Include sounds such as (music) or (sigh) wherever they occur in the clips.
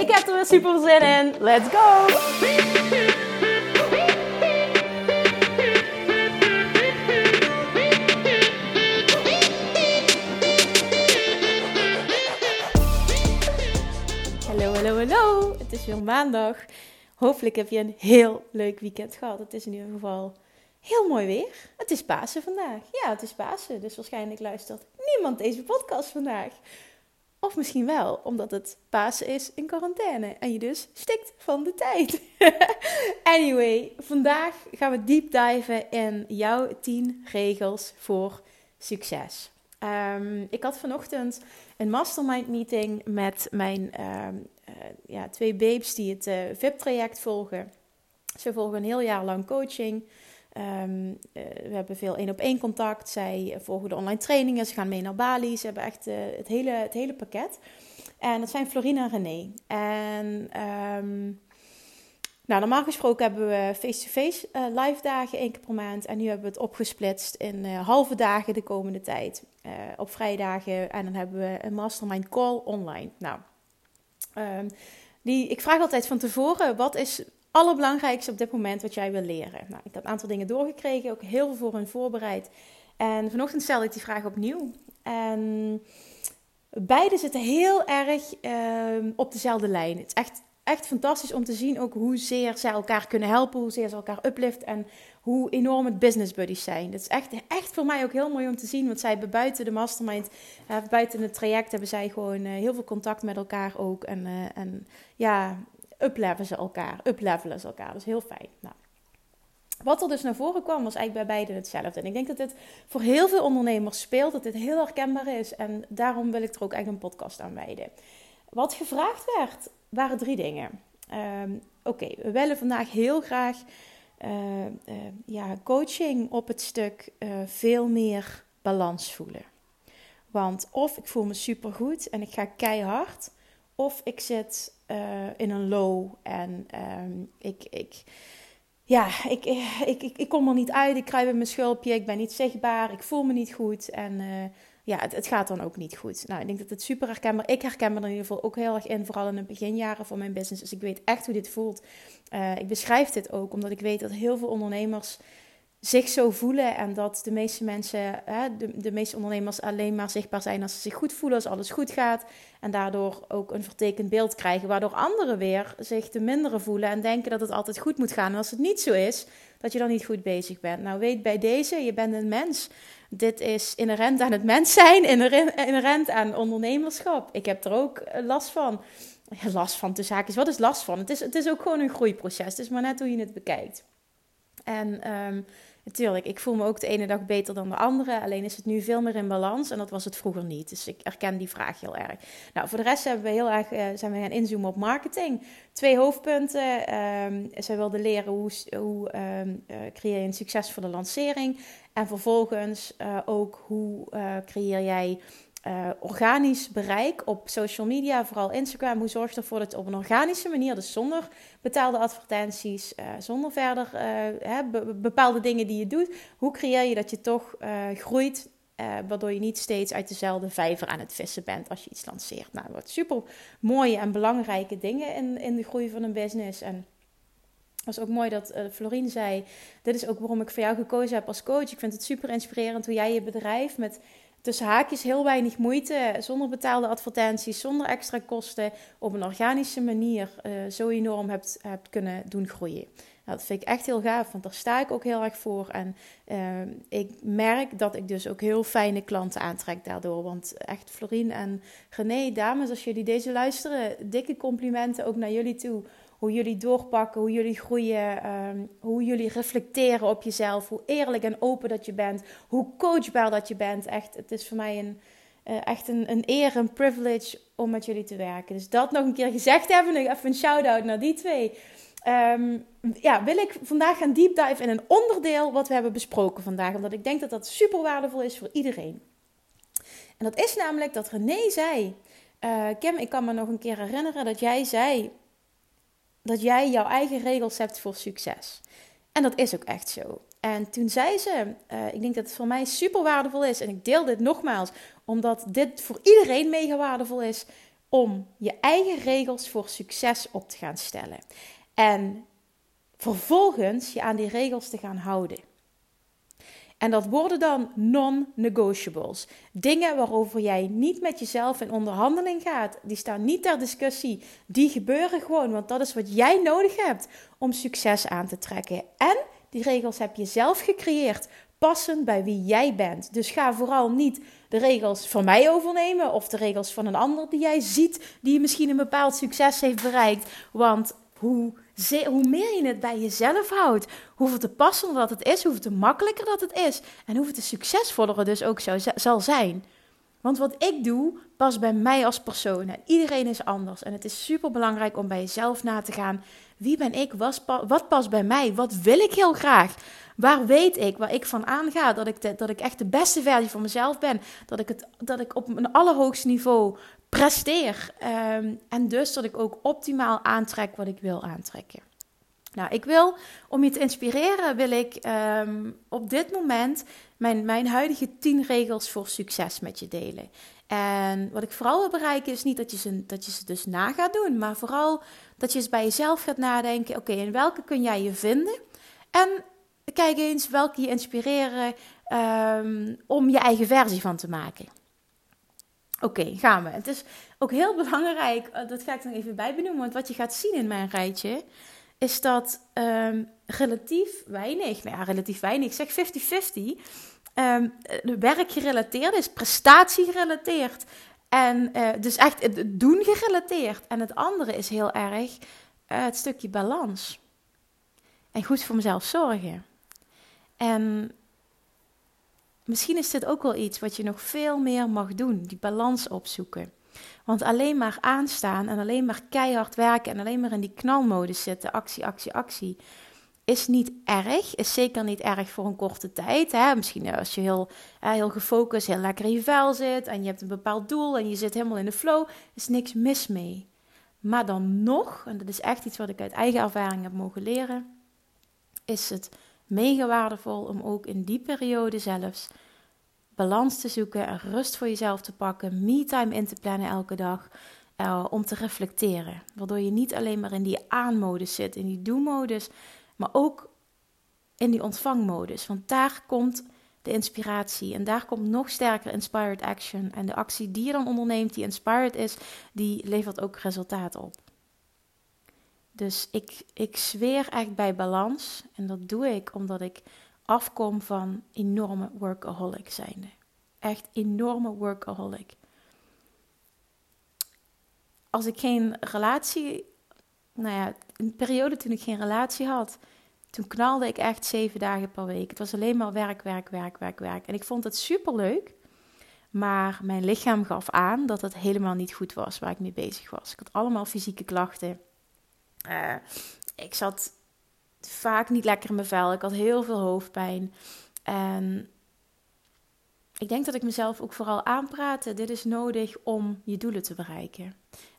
Ik heb er weer super zin in. Let's go! Hallo, hallo, hallo. Het is weer maandag. Hopelijk heb je een heel leuk weekend gehad. Het is in ieder geval heel mooi weer. Het is Pasen vandaag. Ja, het is Pasen. Dus waarschijnlijk luistert niemand deze podcast vandaag. Of misschien wel, omdat het Pasen is in quarantaine en je dus stikt van de tijd. (laughs) anyway, vandaag gaan we deep diven in jouw 10 regels voor succes. Ehm, ik had vanochtend een mastermind meeting met mijn ehm, uh, ja, twee babes die het uh, VIP-traject volgen. Ze volgen een heel jaar lang coaching. Um, uh, we hebben veel één op één contact. Zij volgen de online trainingen. Ze gaan mee naar Bali. Ze hebben echt het, hele, het hele pakket. En dat zijn Florina en René. En um, nou, normaal gesproken hebben we face-to-face -face, live dagen één keer per maand. En nu hebben we het opgesplitst in halve dagen de komende tijd. op vrijdagen. En dan hebben we een mastermind call online. Nou, Um, die, ik vraag altijd van tevoren, wat is allerbelangrijkste op dit moment wat jij wil leren? Nou, ik heb een aantal dingen doorgekregen, ook heel veel voor hun voorbereid. En vanochtend stelde ik die vraag opnieuw. En beide zitten heel erg um, op dezelfde lijn. Het is echt, echt fantastisch om te zien ook hoezeer ze elkaar kunnen helpen, hoezeer ze elkaar uplift en hoe enorm het business buddies zijn. Dat is echt, echt voor mij ook heel mooi om te zien. Want zij hebben buiten de mastermind, uh, buiten het traject, hebben zij gewoon uh, heel veel contact met elkaar ook. En, uh, en ja, uplevelen ze elkaar, uplevelen ze elkaar. Dat is heel fijn. Nou. Wat er dus naar voren kwam, was eigenlijk bij beiden hetzelfde. En ik denk dat dit voor heel veel ondernemers speelt, dat dit heel herkenbaar is. En daarom wil ik er ook echt een podcast aan wijden. Wat gevraagd werd, waren drie dingen. Um, Oké, we willen vandaag heel graag uh, uh, ja, coaching op het stuk uh, veel meer balans voelen. Want of ik voel me supergoed en ik ga keihard, of ik zit in een low en um, ik, ik, ja, ik, ik, ik, kom er niet uit, ik kruip in mijn schulpje, ik ben niet zichtbaar, ik voel me niet goed en ja, het, gaat dan ook niet goed. Nou, ik denk dat het super herkenbaar Ik herken me er in ieder geval ook heel erg in, vooral in de beginjaren van mijn business. Dus ik weet echt hoe dit voelt. Uh, ik beschrijf dit ook omdat ik weet dat heel veel ondernemers zich zo voelen en dat de meeste mensen, hè, de, de meeste ondernemers alleen maar zichtbaar zijn als ze zich goed voelen, als alles goed gaat. En daardoor ook een vertekend beeld krijgen, waardoor anderen weer zich te minderen voelen en denken dat het altijd goed moet gaan. En als het niet zo is, dat je dan niet goed bezig bent. Nou, weet bij deze, je bent een mens. Dit is inherent aan het mens zijn, inherent aan ondernemerschap. Ik heb er ook last van. last van de zaak is, wat is last van? Het is, het is ook gewoon een groeiproces. Het is maar net hoe je het bekijkt. En um, natuurlijk, ik voel me ook de ene dag beter dan de andere. Alleen is het nu veel meer in balans en dat was het vroeger niet. Dus ik herken die vraag heel erg. Nou, voor de rest hebben we heel erg, uh, zijn we gaan inzoomen op marketing. Twee hoofdpunten. Um, zij wilde leren hoe, hoe um, uh, creëer je een succesvolle lancering. En vervolgens uh, ook hoe creëer jij uh, organisch bereik op social media, vooral Instagram. Hoe zorg je ervoor dat je op een organische manier, dus zonder betaalde advertenties, uh, zonder verder uh, hè, be bepaalde dingen die je doet, hoe creëer je dat je toch groeit, waardoor je niet steeds uit dezelfde vijver aan het vissen bent als je iets lanceert. Nou, wat super mooie en belangrijke dingen in, in de groei van een business. En was ook mooi dat Florien zei: Dit is ook waarom ik voor jou gekozen heb als coach. Ik vind het super inspirerend hoe jij je bedrijf met tussen haakjes heel weinig moeite, zonder betaalde advertenties, zonder extra kosten, op een organische manier uh, zo enorm hebt, hebt kunnen doen groeien. Nou, dat vind ik echt heel gaaf, want daar sta ik ook heel erg voor. En uh, ik merk dat ik dus ook heel fijne klanten aantrek daardoor. Want echt, Florien en René, dames, als jullie deze luisteren, dikke complimenten ook naar jullie toe hoe jullie doorpakken, hoe jullie groeien, um, hoe jullie reflecteren op jezelf, hoe eerlijk en open dat je bent, hoe coachbaar dat je bent. Echt, het is voor mij een, uh, echt een, een eer, een privilege om met jullie te werken. Dus dat nog een keer gezegd hebben. Even een shout-out naar die twee. Ehm, ja, wil ik vandaag gaan deep dive in een onderdeel wat we hebben besproken vandaag. Omdat ik denk dat dat super waardevol is voor iedereen. En dat is namelijk dat René zei. Uh, Kim, ik kan me nog een keer herinneren dat jij zei dat jij jouw eigen regels hebt voor succes. En dat is ook echt zo. En toen zei ze, uh, ik denk dat het voor mij super waardevol is, en ik deel dit nogmaals, omdat dit voor iedereen mega waardevol is, om je eigen regels voor succes op te gaan stellen. En vervolgens je aan die regels te gaan houden. En dat worden dan non-negotiables. Dingen waarover jij niet met jezelf in onderhandeling gaat. Die staan niet ter discussie. Die gebeuren gewoon, want dat is wat jij nodig hebt om succes aan te trekken. En die regels heb je zelf gecreëerd, passend bij wie jij bent. Dus ga vooral niet de regels van mij overnemen of de regels van een ander die jij ziet, die misschien een bepaald succes heeft bereikt. Want hoe, hoe meer je het bij jezelf houdt, hoeveel te passender dat het is, hoeveel te makkelijker dat het is en hoeveel te succesvoller het dus ook zou, zal zijn. Want wat ik doe, past bij mij als persoon. En iedereen is anders. En het is super belangrijk om bij jezelf na te gaan. Wie ben ik? Wat past bij mij? Wat wil ik heel graag? Waar weet ik, waar ik van aanga, dat ik, dat ik echt de beste versie van mezelf ben. Dat ik, het, dat ik op een allerhoogste niveau presteer. Ehm, en dus dat ik ook optimaal aantrek wat ik wil aantrekken. Nou, ik wil, om je te inspireren, wil ik ehm, op dit moment mijn, mijn huidige 10 regels voor succes met je delen. En wat ik vooral wil bereiken is niet dat je ze, dat je ze dus na gaat doen, maar vooral dat je eens bij jezelf gaat nadenken: oké, in welke kun jij je vinden? En kijk eens welke je inspireren ehm, om je eigen versie van te maken. Oké, gaan we. Het is ook heel (laughs) belangrijk, eh, dat ga ik dan even bij benoemen, want wat je gaat zien in mijn rijtje, is dat um, relatief weinig, nou ja, relatief weinig, zeg 50-50, um, werkgerelateerd is, prestatiegerelateerd. En uh, dus echt het doen gerelateerd. En het andere is heel erg uh, het stukje balans. En goed voor mezelf zorgen. En misschien is dit ook wel iets wat je nog veel meer mag doen: die balans opzoeken. Want alleen maar aanstaan en alleen maar keihard werken en alleen maar in die knalmodus zitten, actie, actie, actie, is niet erg. Is zeker niet erg voor een korte tijd. Hè? Misschien als je heel, heel gefocust, heel lekker in je vel zit en je hebt een bepaald doel en je zit helemaal in de flow, is niks mis mee. Maar dan nog, en dat is echt iets wat ik uit eigen ervaring heb mogen leren, is het mega waardevol om ook in die periode zelfs balans te zoeken en rust voor jezelf te pakken, me-time in te plannen elke dag. Uh, om te reflecteren. Waardoor je niet alleen maar in die aanmodus zit, in die do-modus, maar ook in die ontvangmodus. Want daar komt de inspiratie en daar komt nog sterker inspired action. En de actie die je dan onderneemt, die inspired is, die levert ook resultaat op. Dus ik, ik zweer echt bij balans. En dat doe ik omdat ik afkom van enorme workaholic zijnde. Echt enorme workaholic. Als ik geen relatie, nou ja, een periode toen ik geen relatie had, toen knalde ik echt zeven dagen per week. Het was alleen maar werk, werk, werk, werk, werk. En ik vond het super leuk. Maar mijn lichaam gaf aan dat het helemaal niet goed was waar ik mee bezig was. Ik had allemaal fysieke klachten. Uh, ik zat vaak niet lekker in mijn vel. Ik had heel veel hoofdpijn. En ik denk dat ik mezelf ook vooral aanpraatte. Dit is nodig om je doelen te bereiken.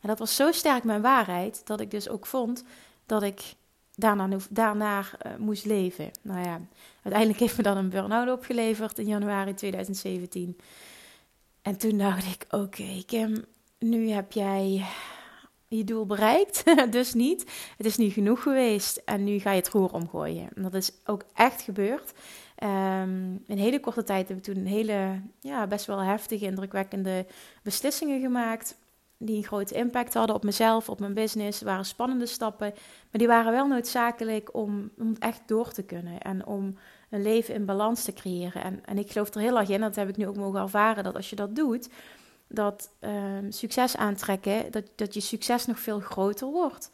En dat was zo sterk mijn waarheid dat ik dus ook vond dat ik daarna, daarna uh, moest leven. Nou ja, uiteindelijk heeft me dan een burn-out opgeleverd in januari 2017. En toen dacht ik: Oké, Kim, nu heb jij je doel bereikt, (laughs) dus niet. Het is nu genoeg geweest en nu ga je het roer omgooien. En dat is ook echt gebeurd. Um, in hele korte tijd heb ik toen hele, ja, best wel heftige, indrukwekkende beslissingen gemaakt. Die een grote impact hadden op mezelf, op mijn business. Waren spannende stappen, maar die waren wel noodzakelijk om, om echt door te kunnen. En om een leven in balans te creëren. En, en ik geloof er heel erg in, dat heb ik nu ook mogen ervaren, dat als je dat doet, dat um, succes aantrekken, dat, dat je succes nog veel groter wordt.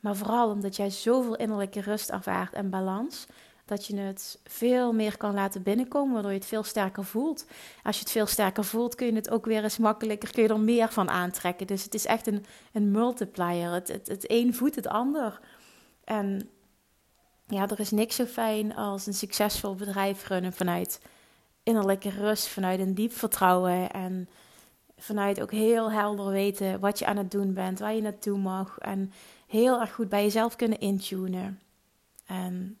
Maar vooral omdat jij zoveel innerlijke rust ervaart en balans, dat je het veel meer kan laten binnenkomen, waardoor je het veel sterker voelt. Als je het veel sterker voelt, kun je het ook weer eens makkelijker, kun je er meer van aantrekken. Dus het is echt een, een multiplier. Het, het, het een voedt het ander. En ja, er is niks zo fijn als een succesvol bedrijf runnen vanuit innerlijke rust, vanuit een diep vertrouwen en vanuit ook heel helder weten wat je aan het doen bent, waar je naartoe mag en heel erg goed bij jezelf kunnen intunen. En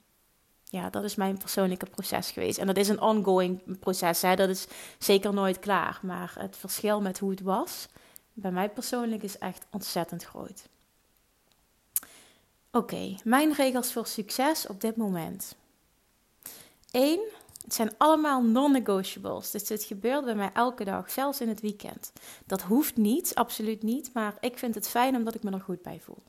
ja, dat is mijn persoonlijke proces geweest. En dat is een ongoing proces, hè? dat is zeker nooit klaar. Maar het verschil met hoe het was, bij mij persoonlijk, is echt ontzettend groot. Oké, mijn regels voor succes op dit moment. 1. Het zijn allemaal non-negotiables. Dus dit gebeurt bij mij elke dag, zelfs in het weekend. Dat hoeft niet, absoluut niet. Maar ik vind het fijn omdat ik me er goed bij voel.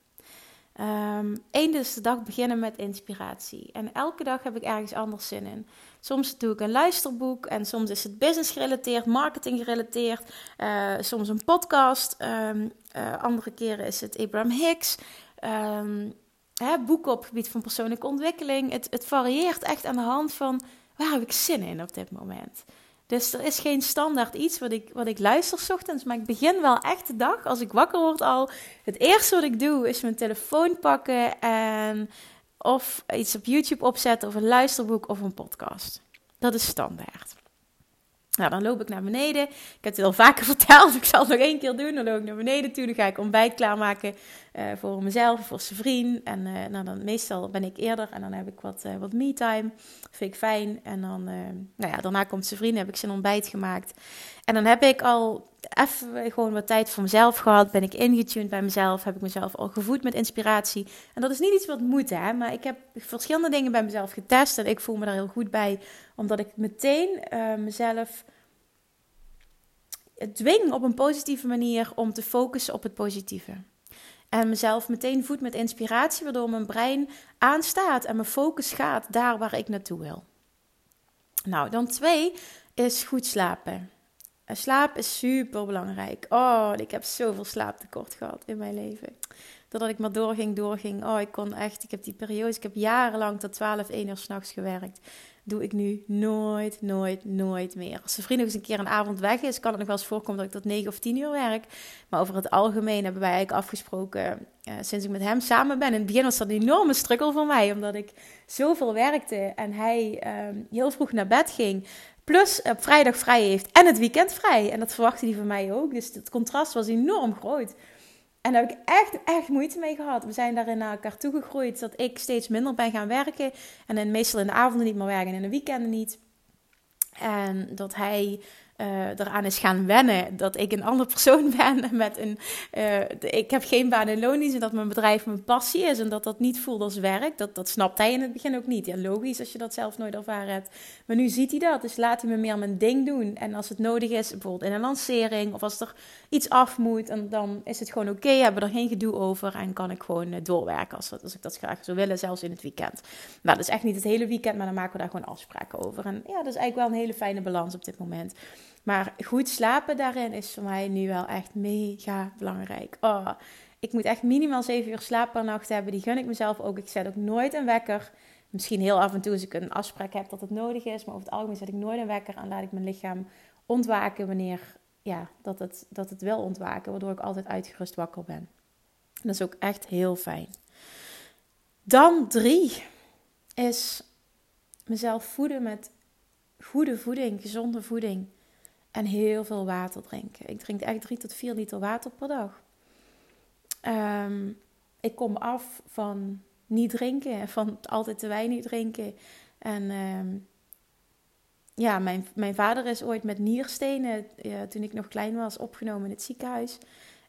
Eén dus de dag beginnen met inspiratie. En elke dag heb ik ergens anders zin in. Soms doe ik een luisterboek en soms is het business gerelateerd, marketing gerelateerd. Uh, soms een podcast. Um, uh, andere keren is het Abraham Hicks. Um, hè, boeken op het gebied van persoonlijke ontwikkeling. Het, het varieert echt aan de hand van waar heb ik zin in op dit moment. Dus er is geen standaard iets wat ik, wat ik luister ochtends. Maar ik begin wel echt de dag, als ik wakker word al. Het eerste wat ik doe is mijn telefoon pakken en of iets op YouTube opzetten of een luisterboek of een podcast. Dat is standaard. Nou, dan loop ik naar beneden. Ik heb het al vaker (laughs) verteld. Ik zal het nog één keer doen. Dan loop ik naar beneden toe. Dan ga ik ontbijt klaarmaken uh, voor mezelf, voor zijn vriend. En uh, nou, dan meestal ben ik eerder en dan heb ik wat, uh, wat me-time. Vind ik fijn. En dan, nou ja, daarna komt zijn vriend. Heb ik zijn ontbijt gemaakt. En dan heb ik al even gewoon wat tijd voor mezelf gehad. Ben ik ingetuned bij mezelf. Heb ik mezelf al gevoed met inspiratie. En dat is niet iets wat moet, hè. Maar ik heb verschillende dingen bij mezelf getest. En ik voel me daar heel goed bij. Omdat ik meteen mezelf dwing op een positieve manier om te focussen op het positieve. En mezelf meteen voed met inspiratie, waardoor mijn brein aanstaat en mijn focus gaat daar waar ik naartoe wil. Nou, dan twee is goed slapen. Slaap is super belangrijk. Oh, ik heb zoveel slaaptekort gehad in mijn leven. Doordat ik maar doorging, doorging. Oh, ik kon echt, ik heb die periodes, ik heb jarenlang tot 12, 1 uur s'nachts gewerkt doe ik nu nooit, nooit, nooit meer. Als de vriend nog eens een keer een avond weg is, kan het nog wel eens voorkomen dat ik tot 9 of 10 uur werk. Maar over het algemeen hebben wij eigenlijk afgesproken, uh, sinds ik met hem samen ben. In het begin was dat een enorme struggle voor mij, omdat ik zoveel werkte en hij uh, heel vroeg naar bed ging. Plus op vrijdag vrij heeft en het weekend vrij. En dat verwachtte hij van mij ook. Dus het contrast was enorm groot. En daar heb ik echt, echt moeite mee gehad. We zijn daarin naar elkaar toegegroeid dat ik steeds minder ben gaan werken. En meestal in de avonden niet meer werken en in de weekenden niet. En dat hij uh, eraan is gaan wennen dat ik een andere persoon (laughs) ben met een. Uh, ik heb geen baan in loondienst en dat mijn bedrijf mijn passie is en dat dat niet voelt als werk. Dat, dat snapt hij in het begin ook niet. Ja, logisch als je dat zelf nooit ervaren hebt. Maar nu ziet hij dat, dus laat hij me meer mijn ding doen. En als het nodig is, bijvoorbeeld in een lancering of als er iets af moet, en dan is het gewoon oké. Okay, hebben er geen gedoe over en kan ik gewoon uh, doorwerken als, als ik dat graag zou willen, zelfs in het weekend. Nou, dat is echt niet het hele weekend, maar dan maken we daar gewoon afspraken over. En ja, dat is eigenlijk wel een hele fijne balans op dit moment. Maar goed slapen daarin is voor mij nu wel echt mega belangrijk. Oh, ik moet echt minimaal 7 uur slaap per nacht hebben. Die gun ik mezelf ook. Ik zet ook nooit een wekker. Misschien heel af en toe als ik een afspraak heb dat het nodig is. Maar over het algemeen zet ik nooit een wekker en laat ik mijn lichaam ontwaken wanneer ja, dat, het, dat het wil ontwaken. Waardoor ik altijd uitgerust wakker ben. dat is ook echt heel fijn. Dan drie is mezelf voeden met goede voeding, gezonde voeding. En heel veel water drinken. Ik drink echt 3 tot 4 liter water per dag. Um, ik kom af van niet drinken, van altijd te weinig drinken. En um, ja, mijn, mijn vader is ooit met nierstenen, toen ik nog klein was, opgenomen in het ziekenhuis.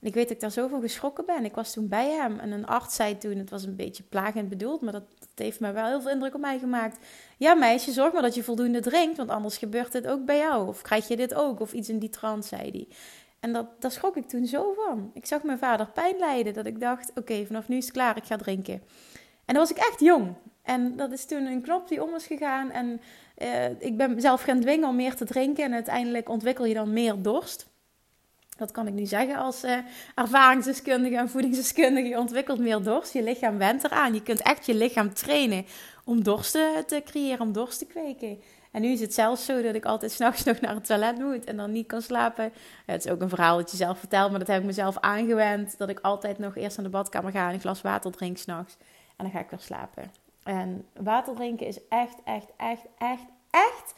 En ik weet dat ik daar zoveel geschrokken ben. Ik was toen bij hem en een arts zei toen, het was een beetje plagend bedoeld, maar dat heeft me wel heel veel indruk op mij gemaakt. Ja meisje, zorg maar dat je voldoende drinkt, want anders gebeurt dit ook bij jou. Of krijg je dit ook, of iets in die trant, zei hij. En dat, daar schrok ik toen zo van. Ik zag mijn vader pijn lijden, dat ik dacht, oké, vanaf nu is het klaar, ik ga drinken. En dan was ik echt jong. En dat is toen een knop die om was gegaan. En uh, ik ben mezelf gaan dwingen om meer te drinken. En uiteindelijk ontwikkel je dan meer dorst. Dat kan ik nu zeggen als uh, ervaringsdeskundige en voedingsdeskundige. Je ontwikkelt meer dorst. Je lichaam went eraan. Je kunt echt je lichaam trainen om dorst te creëren, om dorst te kweken. En nu is het zelfs zo dat ik altijd (laughs) s'nachts nog naar het toilet moet en dan niet kan slapen. het is ook een verhaal dat je zelf vertelt, maar dat heb ik mezelf aangewend. Dat ik altijd nog eerst naar de badkamer ga en een glas water drink s'nachts. En dan ga ik weer slapen. En water drinken is echt, echt, echt, echt, echt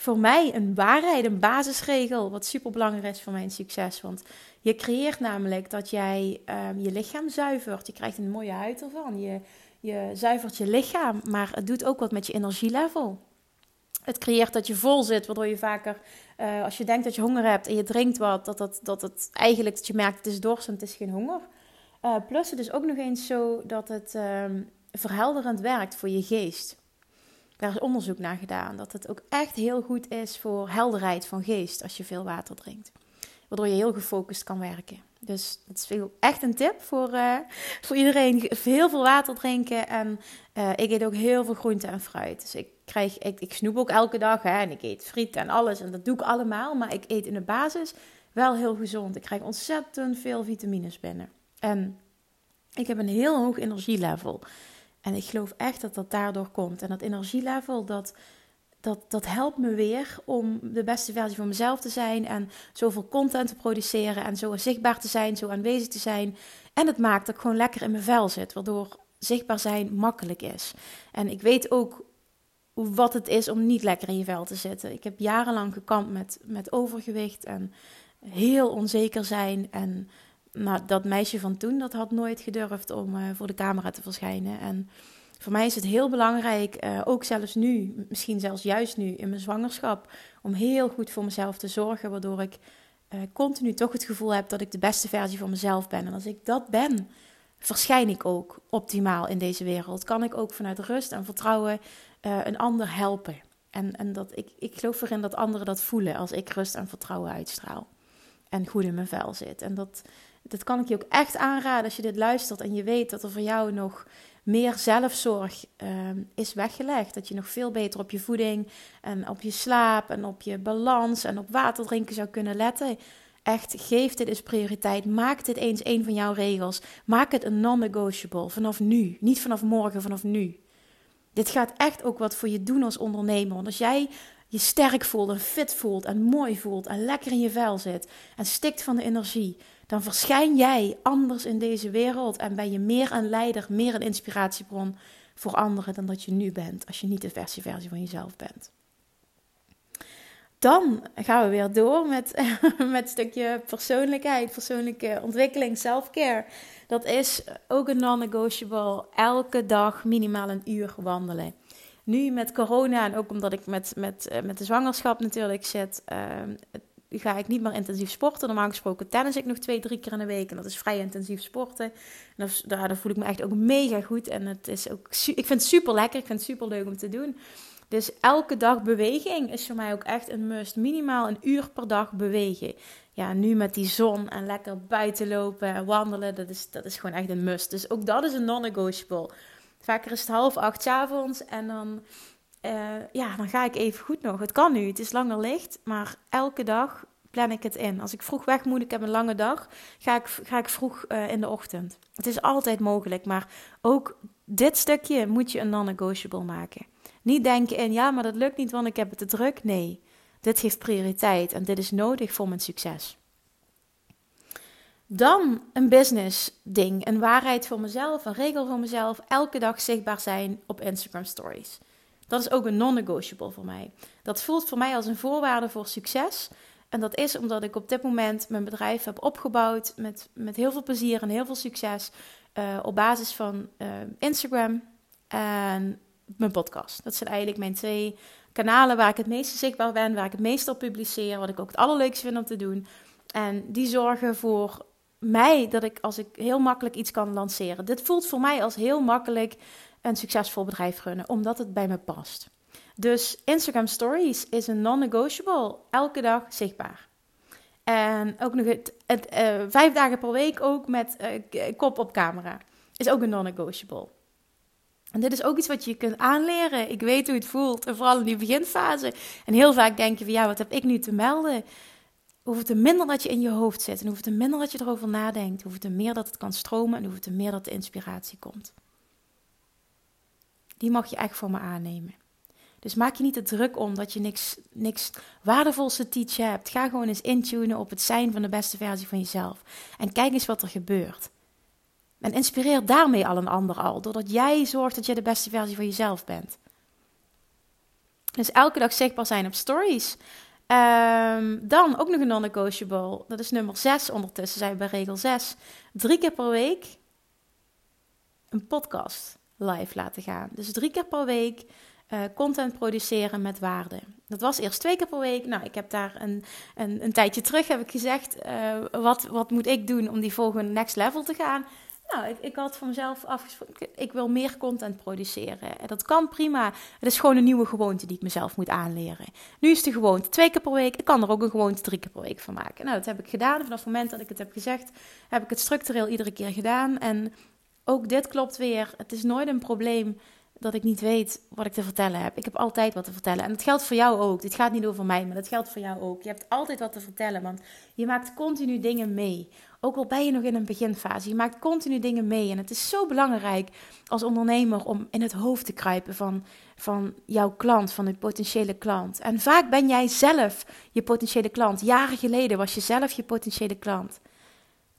voor mij een waarheid, een basisregel. Wat super belangrijk is voor mijn succes. Want je creëert namelijk dat jij um, je lichaam zuivert. Je krijgt een mooie huid ervan. Je, je zuivert je lichaam, maar het doet ook wat met je energielevel. Het creëert dat je vol zit, waardoor je vaker, uh, als je denkt dat je honger hebt en je drinkt wat, dat, dat, dat het eigenlijk dat je merkt het is dorst en het is geen honger. Uh, plus het is ook nog eens zo dat het um, verhelderend werkt voor je geest. Daar is onderzoek naar gedaan dat het ook echt heel goed is voor helderheid van geest als je veel water drinkt. Waardoor je heel gefocust kan werken. Dus dat is echt een tip voor, uh, voor iedereen. Heel veel water drinken. En uh, ik eet ook heel veel groente en fruit. Dus ik krijg, ik, ik snoep ook elke dag. Hè, en ik eet friet en alles. En dat doe ik allemaal. Maar ik eet in de basis wel heel gezond. Ik krijg ontzettend veel vitamines binnen. En ik heb een heel hoog energielevel. En ik geloof echt dat dat daardoor komt. En dat energielevel, dat, dat, dat helpt me weer om de beste versie van mezelf te zijn. En zoveel content te produceren. En zo zichtbaar te zijn, zo aanwezig te zijn. En het maakt dat ik gewoon lekker in mijn vel zit. Waardoor zichtbaar zijn makkelijk is. En ik weet ook wat het is om niet lekker in je vel te zitten. Ik heb jarenlang gekampt met, met overgewicht en heel onzeker zijn. En nou, dat meisje van toen, dat had nooit gedurfd om uh, voor de camera te verschijnen. En voor mij is het heel belangrijk, uh, ook zelfs nu, misschien zelfs juist nu in mijn zwangerschap, om heel goed voor mezelf te zorgen, waardoor ik uh, continu toch het gevoel heb dat ik de beste versie van mezelf ben. En als ik dat ben, verschijn ik ook optimaal in deze wereld. Kan ik ook vanuit rust en vertrouwen een ander helpen. En, en dat ik, ik geloof erin dat anderen dat voelen als ik rust en vertrouwen uitstraal. En goed in mijn vel zit. En dat, dat kan ik je ook echt aanraden als je dit luistert en je weet dat er voor jou nog meer zelfzorg uh, is weggelegd. Dat je nog veel beter op je voeding en op je slaap en op je balans en op water drinken zou kunnen letten. Echt, geef dit eens prioriteit. Maak dit eens een van jouw regels. Maak het een non-negotiable vanaf nu. Niet vanaf morgen, vanaf nu. Dit gaat echt ook wat voor je doen als ondernemer. Want als jij je sterk voelt en fit voelt en mooi voelt en lekker in je vel zit en stikt van de energie, dan verschijn jij anders in deze wereld en ben je meer een leider, meer een inspiratiebron voor anderen dan dat je nu bent, als je niet de versie versie van jezelf bent. Dan gaan we weer door met, (laughs) met stukje persoonlijkheid, persoonlijke ontwikkeling, self-care. Dat is ook een non-negotiable. Elke dag minimaal een uur wandelen. Nu met corona en ook omdat ik met, met, eh, met de zwangerschap natuurlijk zit, uh, ga ik niet meer intensief sporten. Normaal gesproken tennis ik nog twee, drie keer in de week. En dat is vrij intensief sporten. En daar, voel ik me echt ook mega goed. En het is ook, ik vind het super lekker. Ik vind het super leuk om te doen. Dus elke dag beweging is voor mij ook echt een must. Minimaal een uur per dag bewegen. Ja, nu met die zon en lekker buiten lopen en wandelen, dat is, dat is gewoon echt een must. Dus ook dat is een non-negotiable. Vaker is het half acht avonds en dan uh, ja, dan ga ik even goed nog. Het kan nu, het is langer licht, maar elke dag plan ik het in. Als ik vroeg weg moet, ik heb een lange dag, ga ik, ga ik vroeg uh, in de ochtend. Het is altijd mogelijk, maar ook dit stukje moet je een non-negotiable maken. Niet denken in, ja, maar dat lukt niet, want ik heb het te druk. Nee, dit heeft prioriteit en dit is nodig voor mijn succes. Dan een business ding, een waarheid voor mezelf, een regel voor mezelf. Elke dag zichtbaar zijn op Instagram stories. Dat is ook een non-negotiable voor mij. Dat voelt voor mij als een voorwaarde voor succes. En dat is omdat ik op dit moment mijn bedrijf heb opgebouwd met, met heel veel plezier en heel veel succes. Uh, op basis van uh, Instagram en mijn podcast. Dat zijn eigenlijk mijn twee kanalen waar ik het meeste zichtbaar ben, waar ik het meeste op publiceer, wat ik ook het allerleukste vind om te doen. En die zorgen voor mij dat ik als ik heel makkelijk iets kan lanceren. Dit voelt voor mij als heel makkelijk een succesvol bedrijf runnen, omdat het bij me past. Dus Instagram Stories is een non-negotiable, elke dag zichtbaar. En ook nog het, uh, vijf dagen per week ook met uh, kop op camera. Is ook een non-negotiable. En dit is ook iets wat je kunt aanleren. Ik weet hoe het voelt. En vooral in die beginfase. En heel vaak denk je van ja, wat heb ik nu te melden? hoeveel te minder dat je in je hoofd zit en hoeveel te minder dat je erover nadenkt, hoeveel te meer dat het kan stromen en hoeveel te meer dat de inspiratie komt. Die mag je echt voor me aannemen. Dus maak je niet te druk om dat je niks, niks waardevols te teachen hebt. Ga gewoon eens intunen op het zijn van de beste versie van jezelf. En kijk eens wat er gebeurt. En inspireer daarmee al een ander al, doordat jij zorgt dat je de beste versie van jezelf bent. Dus elke dag zichtbaar zijn op stories. Um, dan ook nog een non-negotiable. Dat is nummer 6 ondertussen, zijn we bij regel 6. Drie keer per week een podcast live laten gaan. Dus drie keer per week uh, content produceren met waarde. Dat was eerst twee keer per week. Nou, ik heb daar een, een, een tijdje terug heb ik gezegd, uh, wat, wat moet ik doen om die volgende next level te gaan? Nou, ik, ik had voor mezelf afgesproken, ik wil meer content produceren. En dat kan prima. Het is gewoon een nieuwe gewoonte die ik mezelf moet aanleren. Nu is de gewoonte twee keer per week. Ik kan er ook een gewoonte drie keer per week van maken. Nou, dat heb ik gedaan. Vanaf het moment dat ik het heb gezegd, heb ik het structureel iedere keer gedaan. En ook dit klopt weer. Het is nooit een probleem dat ik niet weet wat ik te vertellen heb. Ik heb altijd wat te vertellen. En dat geldt voor jou ook. Dit gaat niet over mij, maar dat geldt voor jou ook. Je hebt altijd wat te vertellen, want je maakt continu dingen mee. Ook al ben je nog in een beginfase, je maakt continu dingen mee. En het is zo belangrijk als ondernemer om in het hoofd te kruipen van, van jouw klant, van je potentiële klant. En vaak ben jij zelf je potentiële klant. Jaren geleden was je zelf je potentiële klant.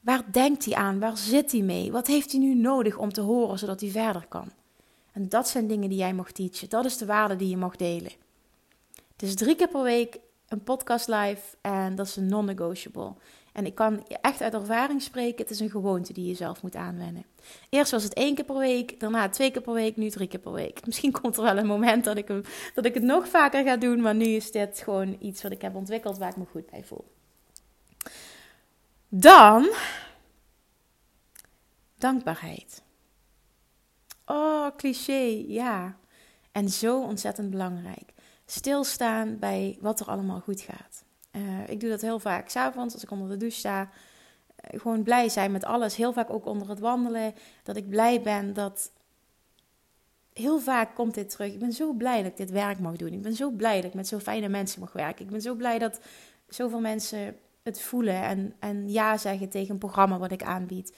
Waar denkt hij aan? Waar zit hij mee? Wat heeft hij nu nodig om te horen zodat hij verder kan? En dat zijn dingen die jij mag teachen. Dat is de waarde die je mag delen. Dus drie keer per week een podcast live en dat is een non-negotiable. En ik kan echt uit ervaring spreken, het is een gewoonte die je zelf moet aanwennen. Eerst was het één keer per week, daarna twee keer per week, nu drie keer per week. (laughs) Misschien komt er wel een moment dat ik, dat ik het nog vaker ga doen, maar nu is dit gewoon iets wat ik heb ontwikkeld waar ik me goed bij voel. Dan dankbaarheid. Oh, cliché, ja. En zo ontzettend belangrijk. Stilstaan bij wat er allemaal goed gaat. Uh, ik doe dat heel vaak s'avonds als ik onder de douche sta. Uh, gewoon blij zijn met alles. Heel vaak ook onder het wandelen. Dat ik blij ben dat. Heel vaak komt dit terug. Ik ben zo blij dat ik dit werk mag doen. Ik ben zo blij dat ik met zo fijne mensen mag werken. Ik ben zo blij dat zoveel mensen het voelen en, en ja zeggen tegen een programma wat ik aanbied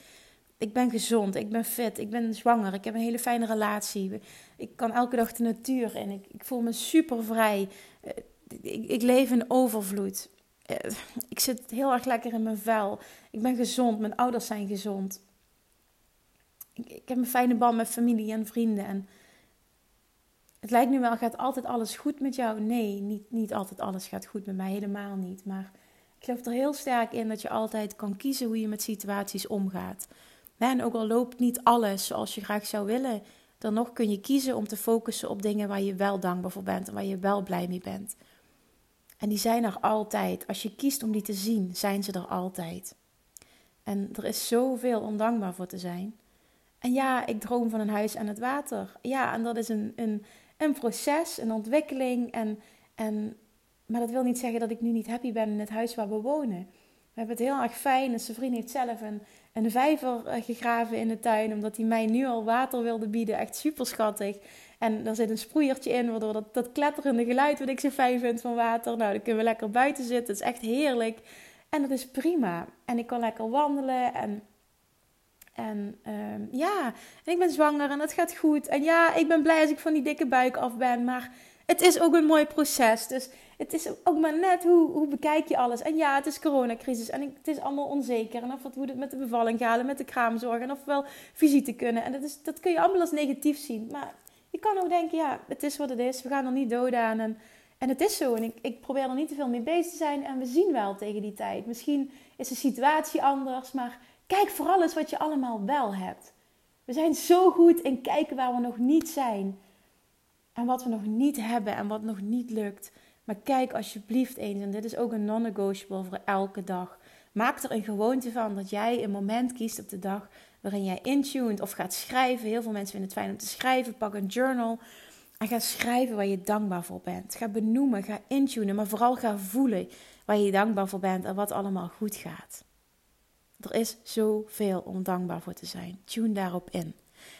ik ben gezond, ik ben fit, ik ben zwanger, ik heb een hele fijne relatie. Ik kan elke dag de natuur in. Ik, ik voel me super vrij. Eh, ik, ik leef in overvloed. Eh, ik zit heel erg lekker in mijn vel. Ik ben gezond, mijn ouders zijn gezond. Ik, ik heb een fijne band met familie en vrienden. En het lijkt nu wel, gaat altijd alles goed met jou? Nee, niet, niet altijd alles gaat goed met mij, helemaal niet. Maar ik geloof er heel sterk in dat je altijd kan kiezen hoe je met situaties omgaat. En ook al loopt niet alles zoals je graag zou willen, dan nog kun je kiezen om te focussen op dingen waar je wel dankbaar voor bent en waar je wel blij mee bent. En die zijn er altijd. Als je kiest om die te zien, zijn ze er altijd. En er is zoveel om dankbaar voor te zijn. En ja, ik droom van een huis aan het water. Ja, en dat is een, een, een proces, een ontwikkeling. En, en, maar dat wil niet zeggen dat ik nu niet happy ben in het huis waar we wonen. We hebben het heel erg fijn. En zijn vriend heeft zelf een, een vijver eh, gegraven in de tuin. Omdat hij mij nu al water wilde bieden. Echt super schattig. En er zit een sproeiertje in, waardoor dat, dat kletterende geluid wat ik zo fijn vind van water. Nou, dan kunnen we lekker buiten zitten. Het is echt heerlijk. En dat is prima. En ik kan lekker wandelen en... En uh, ja, en ik ben zwanger en het gaat goed. En ja, ik ben blij als ik van die dikke buik af ben. Maar het is ook een mooi proces. Dus het is ook maar net hoe, hoe bekijk je alles. En ja, het is coronacrisis en het is allemaal onzeker. En of wat, hoe het met de bevalling gaat en met de kraamzorg. En of wel visite kunnen. En dat, is, dat kun je allemaal als negatief zien. Maar je kan ook denken, ja, het is wat het is. We gaan er niet dood aan. En, en het is zo. En ik, ik probeer er niet te veel mee bezig te zijn. En we zien wel tegen die tijd. Misschien is de situatie anders. Maar kijk vooral eens wat je allemaal wel hebt. We zijn zo goed in kijken waar we nog niet zijn. En wat we nog niet hebben en wat nog niet lukt. Maar kijk alsjeblieft eens, en dit is ook een non-negotiable voor elke dag. Maak er een gewoonte van dat jij een moment kiest op de dag waarin jij intuned of gaat schrijven. Heel veel mensen vinden het fijn om te schrijven. Pak een journal en ga schrijven waar je dankbaar voor bent. Ga benoemen, ga intunen, maar vooral ga voelen waar je dankbaar voor bent en wat allemaal goed gaat. Er is zoveel om dankbaar voor te zijn. Tune daarop in.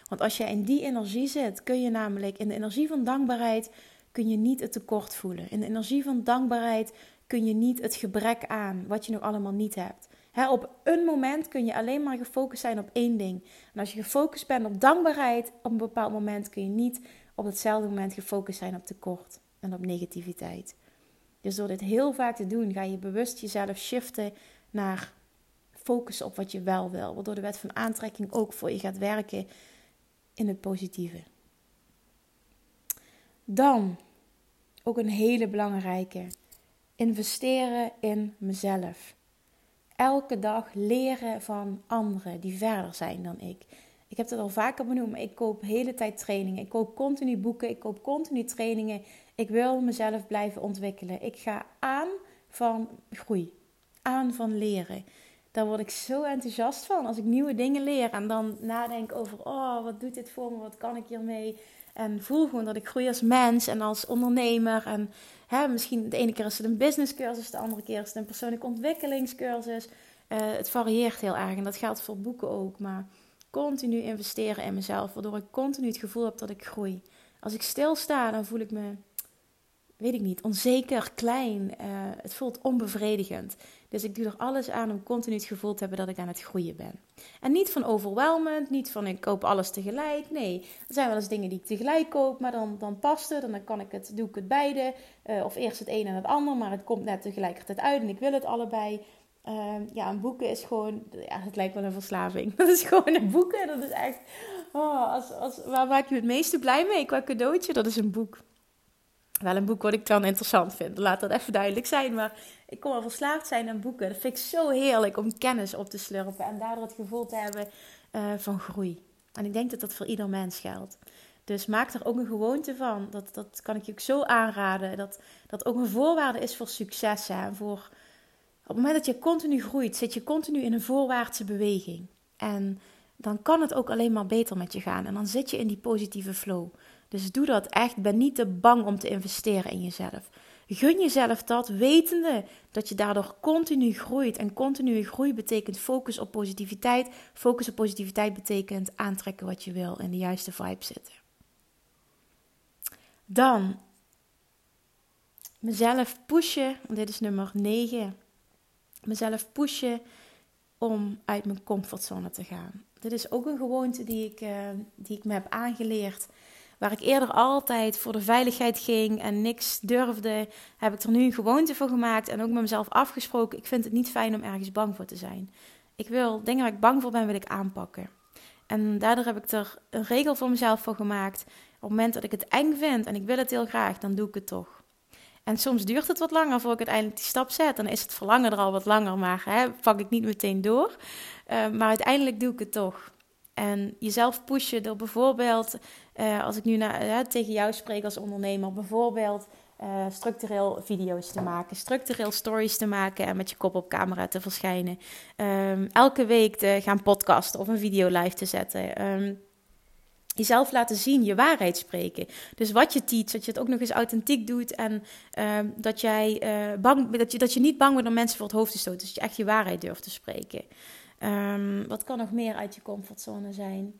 Want als je in die energie zit, kun je namelijk in de energie van dankbaarheid kun je niet het tekort voelen. In de energie van dankbaarheid kun je niet het gebrek aan wat je nog allemaal niet hebt. op een moment kun je alleen maar gefocust zijn op één ding. En als je gefocust bent op dankbaarheid, op een bepaald moment kun je niet op hetzelfde moment gefocust zijn op tekort en op negativiteit. Dus door dit heel vaak te doen, ga je bewust jezelf shiften naar focussen op wat je wel wil. Waardoor de wet van aantrekking ook voor je gaat werken in het positieve. Dan ook een hele belangrijke. Investeren in mezelf. Elke dag leren van anderen die verder zijn dan ik. Ik heb het al vaker benoemd, ik koop hele tijd trainingen. Ik koop continu boeken, ik koop continu trainingen. Ik wil mezelf blijven ontwikkelen. Ik ga aan van groei, aan van leren. Daar word ik zo enthousiast van als ik nieuwe dingen leer en dan nadenk over: oh, wat doet dit voor me? Wat kan ik hiermee? En voel gewoon dat ik groei als mens en als ondernemer. En hè, misschien de ene keer is het een businesscursus, de andere keer is het een persoonlijke ontwikkelingscursus. Uh, het varieert heel erg en dat geldt voor boeken ook. Maar continu investeren in mezelf, waardoor ik continu het gevoel heb dat ik groei. Als ik stilsta, dan voel ik me weet ik niet, onzeker, klein. Uh, het voelt onbevredigend. Dus ik doe er alles aan om continu het gevoel te hebben dat ik aan het groeien ben. En niet van overwhelmend, niet van ik koop alles tegelijk. Nee, er zijn wel eens dingen die ik tegelijk koop, maar dan, dan past het. En dan kan ik het, doe ik het beide. Uh, of eerst het een en het ander, maar het komt net tegelijkertijd uit en ik wil het allebei. Uh, ja, een boeken is gewoon, ja, het lijkt wel een verslaving. (laughs) Dat is gewoon een boeken. Dat is echt, oh, als, als, waar maak je het meeste blij mee qua cadeautje? Dat is een boek wel een boek wat ik dan interessant vind. Laat dat even duidelijk zijn. Maar ik kon wel verslaafd zijn aan boeken. Dat vind ik zo heerlijk om kennis op te slurpen. En daardoor het gevoel te hebben uh, van groei. En ik denk dat dat voor ieder mens geldt. Dus maak er ook een gewoonte van. Dat, dat kan ik je ook zo aanraden. Dat dat ook een voorwaarde is voor succes. Hè? Voor, op het moment dat je continu groeit, zit je continu in een voorwaartse beweging. En dan kan het ook alleen maar beter met je gaan. En dan zit je in die positieve flow. Dus doe dat echt. Ben niet te bang om te investeren in jezelf. Gun jezelf dat, wetende dat je daardoor continu groeit. En continue groei betekent focus op positiviteit. Focus op positiviteit betekent aantrekken wat je wil in de juiste vibe zitten. Dan mezelf pushen. Dit is nummer 9. Mezelf pushen om uit mijn comfortzone te gaan. Dit is ook een gewoonte die ik, uh, die ik me heb aangeleerd Waar ik eerder altijd voor de veiligheid ging en niks durfde, heb ik er nu een gewoonte voor gemaakt en ook met mezelf afgesproken. Ik vind het niet fijn om ergens bang voor te zijn. Ik wil dingen waar ik bang voor ben, wil ik aanpakken. En daardoor heb ik er een regel voor mezelf voor gemaakt. Op het moment dat ik het eng vind en ik wil het heel graag, dan doe ik het toch. En soms duurt het wat langer voor ik uiteindelijk die stap zet. Dan is het verlangen er al wat langer, maar hè, pak ik niet meteen door. Uh, maar uiteindelijk doe ik het toch. En jezelf pushen door bijvoorbeeld, uh, als ik nu naar, uh, tegen jou spreek als ondernemer, bijvoorbeeld uh, structureel video's te maken, structureel stories te maken en met je kop op camera te verschijnen. Um, elke week te gaan podcasten of een video live te zetten. Um, jezelf laten zien, je waarheid spreken. Dus wat je teach, dat je het ook nog eens authentiek doet en uh, dat, jij, bang, dat, je, dat je niet bang bent om mensen voor het hoofd te stoten. Dus dat je echt je waarheid durft te spreken. Wat kan nog meer uit je comfortzone zijn?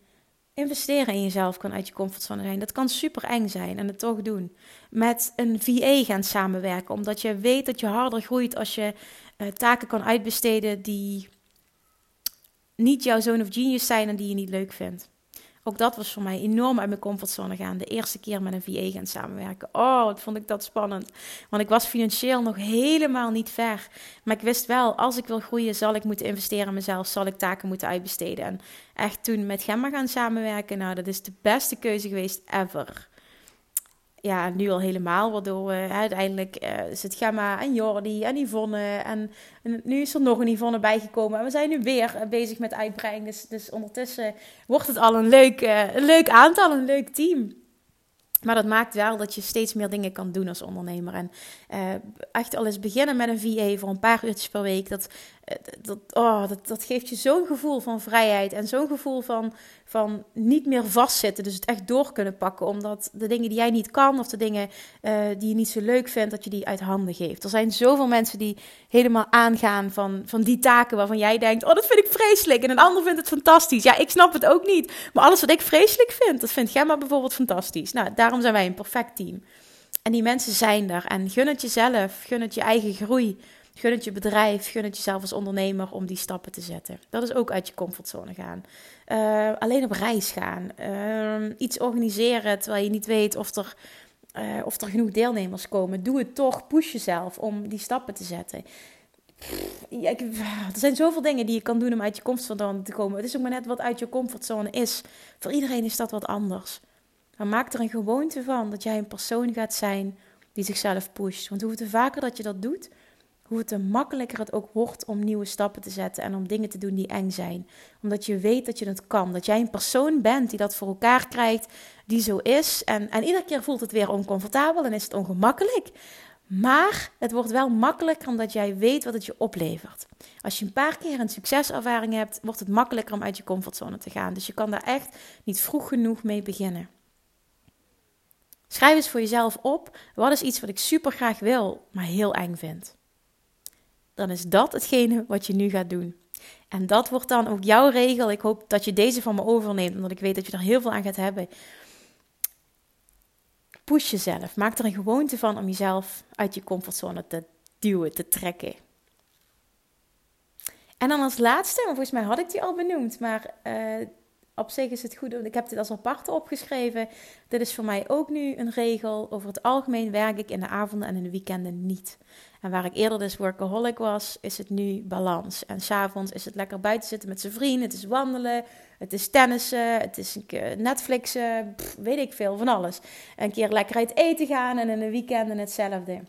Investeren in jezelf kan uit je comfortzone zijn. Dat kan super eng zijn en het toch doen. Met een VA gaan samenwerken, omdat je weet dat je harder groeit als je uh, taken kan uitbesteden die niet jouw zoon of genius zijn en die je niet leuk vindt. Ook dat was voor mij enorm uit mijn comfortzone gaan. De eerste keer met een VA gaan samenwerken. Oh, wat vond ik dat spannend. Want ik was financieel nog helemaal niet ver. Maar ik wist wel, als ik wil groeien, zal ik moeten investeren in mezelf. Zal ik taken moeten uitbesteden. En echt toen met Gemma gaan samenwerken. Nou, dat is de beste keuze geweest ever ja, nu al helemaal. Waardoor we uiteindelijk uh, zit Gemma en Jordi en Yvonne. En, en, nu is er nog een Yvonne bijgekomen. En we zijn nu weer uh, bezig met uitbreiding. Dus, dus ondertussen wordt het al een leuk, uh, een leuk aantal, een leuk team. Maar dat maakt wel dat je steeds meer dingen kan doen als ondernemer. En uh, echt al eens beginnen met een VA voor een paar uurtjes per week. Dat, dat, oh, dat, dat geeft je zo'n gevoel van vrijheid. En zo'n gevoel van, van niet meer vastzitten. Dus het echt door kunnen pakken. Omdat de dingen die jij niet kan, of de dingen uh, die je niet zo leuk vindt, dat je die uit handen geeft. Er zijn zoveel mensen die helemaal aangaan van, van die taken waarvan jij denkt: Oh, dat vind ik vreselijk. En een ander vindt het fantastisch. Ja, ik snap het ook niet. Maar alles wat ik vreselijk vind, dat vindt Gemma bijvoorbeeld fantastisch. Nou, daarom zijn wij een perfect team. En die mensen zijn er. En gun het jezelf, gun het je eigen groei, gun het je bedrijf, gun het jezelf als ondernemer om die stappen te zetten. Dat is ook uit je comfortzone gaan. Uh, alleen op reis gaan. Uh, iets organiseren terwijl je niet weet of er, uh, of er genoeg deelnemers komen. Doe het toch. Push jezelf om die stappen te zetten. Ja, er zijn zoveel dingen die je kan doen om uit je comfortzone te komen. Het is ook maar net wat uit je comfortzone is. Voor iedereen is dat wat anders. Maar maak er een gewoonte van dat jij een persoon gaat zijn die zichzelf pusht. Want hoe vaker dat je dat doet, hoe te makkelijker het ook wordt om nieuwe stappen te zetten en om dingen te doen die eng zijn. Omdat je weet dat je het kan. Dat jij een persoon bent die dat voor elkaar krijgt, die zo is. En, en iedere keer voelt het weer oncomfortabel en is het ongemakkelijk. Maar het wordt wel makkelijker omdat jij weet wat het je oplevert. Als je een paar keer een succeservaring hebt, wordt het makkelijker om uit je comfortzone te gaan. Dus je kan daar echt niet vroeg genoeg mee beginnen. Schrijf eens voor jezelf op: wat is iets wat ik super graag wil, maar heel eng vind? Dan is dat hetgene wat je nu gaat doen. En dat wordt dan ook jouw regel. Ik hoop dat je deze van me overneemt, omdat ik weet dat je er heel veel aan gaat hebben. Push jezelf. Maak er een gewoonte van om jezelf uit je comfortzone te duwen, te trekken. En dan als laatste, volgens mij had ik die al benoemd, maar uh, op zich is het goed. Ik heb dit als aparte opgeschreven. Dit is voor mij ook nu een regel. Over het algemeen werk ik in de avonden en in de weekenden niet. En waar ik eerder dus workaholic was, is het nu balans. En s'avonds is het lekker buiten zitten met zijn vrienden. Het is wandelen, het is tennissen, het is Netflixen, weet ik veel, van alles. Een keer lekker uit eten gaan en in de weekenden hetzelfde.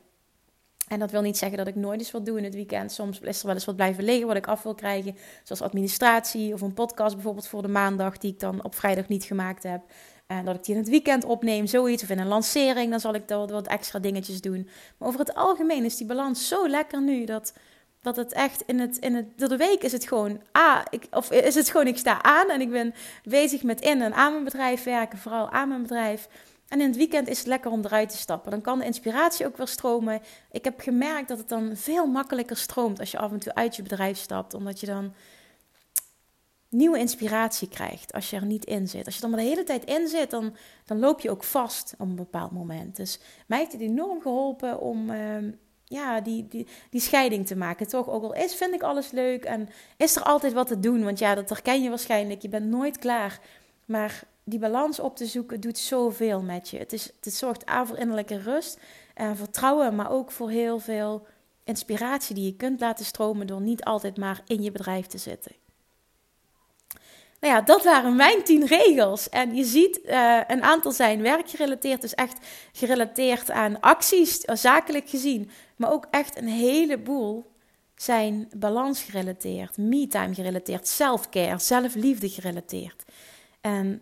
En dat wil niet zeggen dat ik nooit eens wat doe in het weekend. Soms is er wel eens wat blijven liggen wat ik af wil krijgen. Zoals administratie of een podcast bijvoorbeeld voor de maandag die ik dan op vrijdag niet gemaakt heb. En dat ik die in het weekend opneem, zoiets. Of in een lancering, dan zal ik daar wat extra dingetjes doen. Maar over het algemeen is die balans zo lekker nu dat, dat het echt in het, in het. Door de week is het gewoon. Ah, of is het gewoon, ik sta aan en ik ben bezig met in en aan mijn bedrijf werken. Vooral aan mijn bedrijf. En in het weekend is het lekker om eruit te stappen. Dan kan de inspiratie ook weer stromen. Ik heb gemerkt dat het dan veel makkelijker stroomt als je af en toe uit je bedrijf stapt. Omdat je dan nieuwe inspiratie krijgt als je er niet in zit. Als je er maar de hele tijd in zit, dan, dan loop je ook vast op een bepaald moment. Dus mij heeft het enorm geholpen om ehm, ja, die, die, die scheiding te maken. Toch, ook al is, vind ik alles leuk en is er altijd wat te doen. Want ja, dat herken je waarschijnlijk. Je bent nooit klaar. Maar die balans op te zoeken doet zoveel met je. Het, is, het zorgt aan voor innerlijke rust en vertrouwen, maar ook voor heel veel inspiratie die je kunt laten stromen door niet altijd maar in je bedrijf te zitten. Nou ja, dat waren mijn tien regels. En je ziet, uh, een aantal zijn werkgerelateerd, dus echt gerelateerd aan acties, zakelijk gezien. Maar ook echt een heleboel zijn balans gerelateerd, me-time gerelateerd, self-care, zelfliefde gerelateerd. En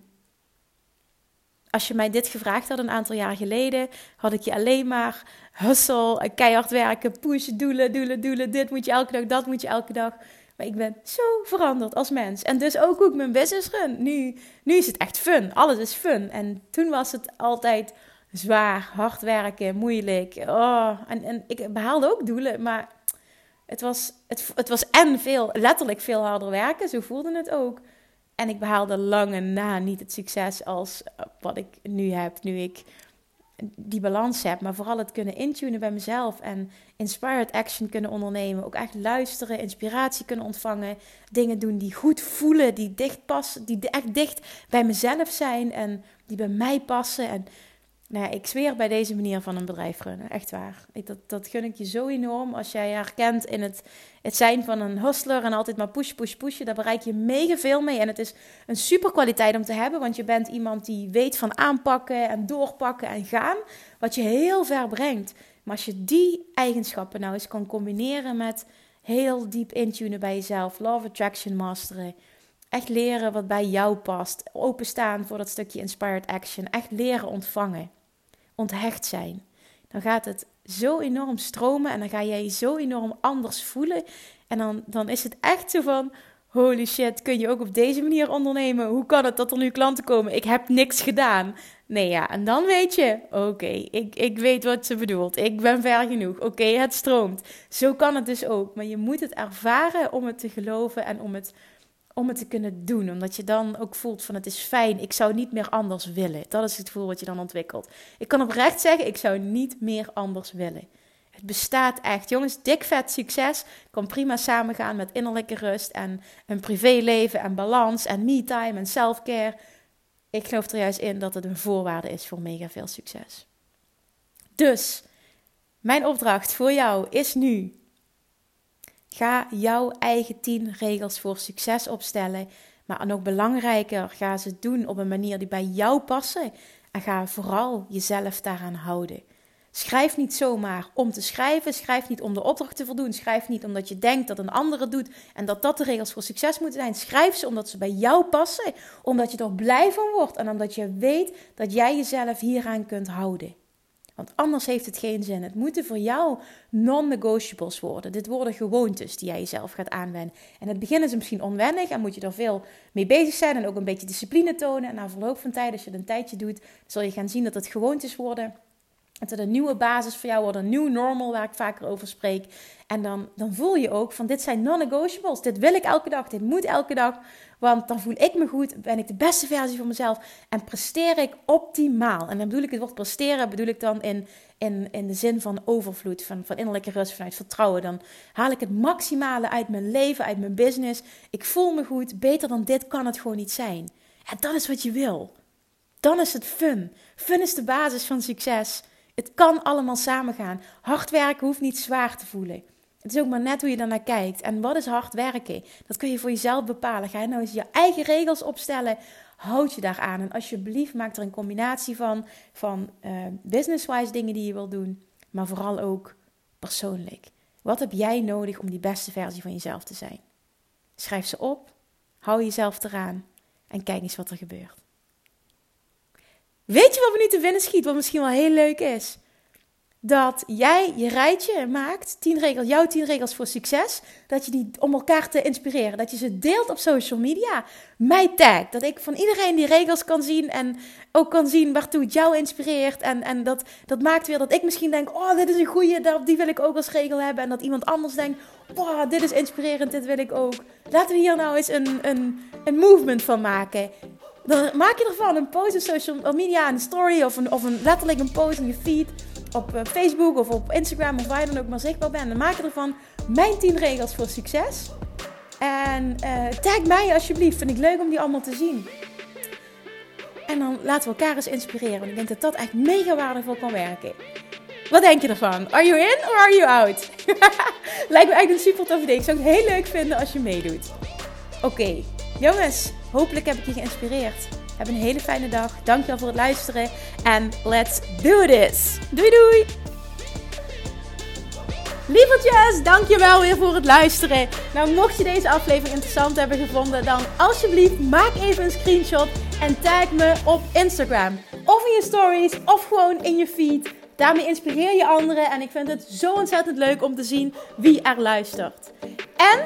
als je mij dit gevraagd had een aantal jaar geleden, had ik je alleen maar hustle, keihard werken, pushen, doelen, doelen, doelen. Dit moet je elke dag, dat moet je elke dag. Maar ik ben zo veranderd als mens. En dus ook hoe ik mijn business run. Nu, nu is het echt fun. Alles is fun. En toen was het altijd zwaar, hard werken, moeilijk. Oh, en, en ik behaalde ook doelen, maar het was, het, het was en veel, letterlijk veel harder werken. Zo voelde het ook. En ik behaalde lange na niet het succes als eh, wat ik nu heb, nu ik die balans heb. Maar vooral het kunnen intunen bij mezelf en inspired action kunnen ondernemen. Ook echt luisteren, inspiratie kunnen ontvangen. Dingen doen die goed voelen, die dicht passen, die echt dicht bij mezelf zijn en die bij mij passen. En nou ik zweer bij deze manier van een bedrijf runnen. Echt waar. Ik, dat, dat gun ik je zo enorm. Als jij herkent in het, het zijn van een hustler en altijd maar push, push, pushen. Daar bereik je mega veel mee. En het is een super kwaliteit om te hebben. Want je bent iemand die weet van aanpakken en doorpakken en gaan. Wat je heel ver brengt. Maar als je die eigenschappen nou eens kan combineren met heel diep intunen bij jezelf. Love Attraction masteren. Echt leren wat bij jou past. Openstaan voor dat stukje inspired action. Echt leren ontvangen onthecht zijn. Dan gaat het zo enorm stromen en dan ga jij je zo enorm anders voelen. En dan, dan is het echt zo van: holy shit, kun je ook op deze manier ondernemen? Hoe kan het dat er nu klanten komen? Ik heb niks gedaan. Nee, ja, en dan weet je: oké, ik, ik weet wat ze bedoelt. Ik ben ver genoeg. Oké, het stroomt. Zo kan het dus ook. Maar je moet het ervaren om het te geloven en om het om het te kunnen doen. Omdat je dan ook voelt van het is fijn, ik zou niet meer anders willen. Dat is het gevoel wat je dan ontwikkelt. Ik kan oprecht zeggen, ik zou niet meer anders willen. Het bestaat echt. Jongens, dik vet succes kan prima samengaan met innerlijke rust en een privéleven en balans en me-time en self-care. Ik geloof er juist in dat het een voorwaarde is voor mega veel succes. Dus, mijn opdracht voor jou is nu Ga jouw eigen 10 regels voor succes opstellen. Maar nog belangrijker, ga ze doen op een manier die bij jou passen. En ga vooral jezelf daaraan houden. Schrijf niet zomaar om te schrijven. Schrijf niet om de opdracht te voldoen. Schrijf niet omdat je denkt dat een ander het doet en dat dat de regels voor succes moeten zijn. Schrijf ze omdat ze bij jou passen. Omdat je er blij van wordt en omdat je weet dat jij jezelf hieraan kunt houden. Want anders heeft het geen zin. Het moeten voor jou non-negotiables worden. Dit worden gewoontes die jij jezelf gaat aanwenden. En in het begin is het misschien onwennig en moet je er veel mee bezig zijn en ook een beetje discipline tonen. En na verloop van tijd, als je het een tijdje doet, zul je gaan zien dat het gewoontes worden. Dat het een nieuwe basis voor jou wordt, een nieuw normal waar ik vaker over spreek. En dan, dan voel je ook van dit zijn non-negotiables. Dit wil ik elke dag, dit moet elke dag. Want dan voel ik me goed, ben ik de beste versie van mezelf en presteer ik optimaal. En dan bedoel ik het woord presteren, bedoel ik dan in, in, in de zin van overvloed, van, van innerlijke rust, vanuit vertrouwen. Dan haal ik het maximale uit mijn leven, uit mijn business. Ik voel me goed, beter dan dit kan het gewoon niet zijn. En dat is wat je wil. Dan is het fun. Fun is de basis van succes. Het kan allemaal samengaan. Hard werken hoeft niet zwaar te voelen. Het is ook maar net hoe je naar kijkt. En wat is hard werken? Dat kun je voor jezelf bepalen. Ga je nou eens je eigen regels opstellen. Houd je daaraan. En alsjeblieft, maak er een combinatie van. Van uh, business-wise dingen die je wil doen. Maar vooral ook persoonlijk. Wat heb jij nodig om die beste versie van jezelf te zijn? Schrijf ze op. Hou jezelf eraan. En kijk eens wat er gebeurt. Weet je wat we nu te winnen schiet? Wat misschien wel heel leuk is? Dat jij je rijtje maakt, tien regels, jouw tien regels voor succes, dat je die om elkaar te inspireren, dat je ze deelt op social media, mij tag, dat ik van iedereen die regels kan zien en ook kan zien waartoe het jou inspireert en, en dat, dat maakt weer dat ik misschien denk, oh dit is een goeie, die wil ik ook als regel hebben en dat iemand anders denkt, wow dit is inspirerend, dit wil ik ook. Laten we hier nou eens een, een, een movement van maken. Dan maak je ervan een post op social media, een story of, een, of een, letterlijk een post in je feed op eh, Facebook of op Instagram of waar je dan ook maar zichtbaar bent. Dan maak ervan mijn 10 regels voor succes. En uh, tag mij alsjeblieft. Vind ik leuk om die allemaal te zien. En dan laten we elkaar eens inspireren. Want ik denk dat dat echt mega waardevol kan werken. Wat denk je ervan? Are you in or are you out? (laughs) Lijkt me echt een super tof idee. Ik zou het heel leuk vinden als je meedoet. Oké, jongens. Hopelijk heb ik je geïnspireerd. Heb een hele fijne dag. Dankjewel voor het luisteren. En let's do this. Doei doei. Lievertjes, dankjewel weer voor het luisteren. Nou, mocht je deze aflevering interessant hebben gevonden, dan alsjeblieft maak even een screenshot en tag me op Instagram. Of in je stories, of gewoon in je feed. Daarmee inspireer je anderen en ik vind het zo ontzettend leuk om te zien wie er luistert. En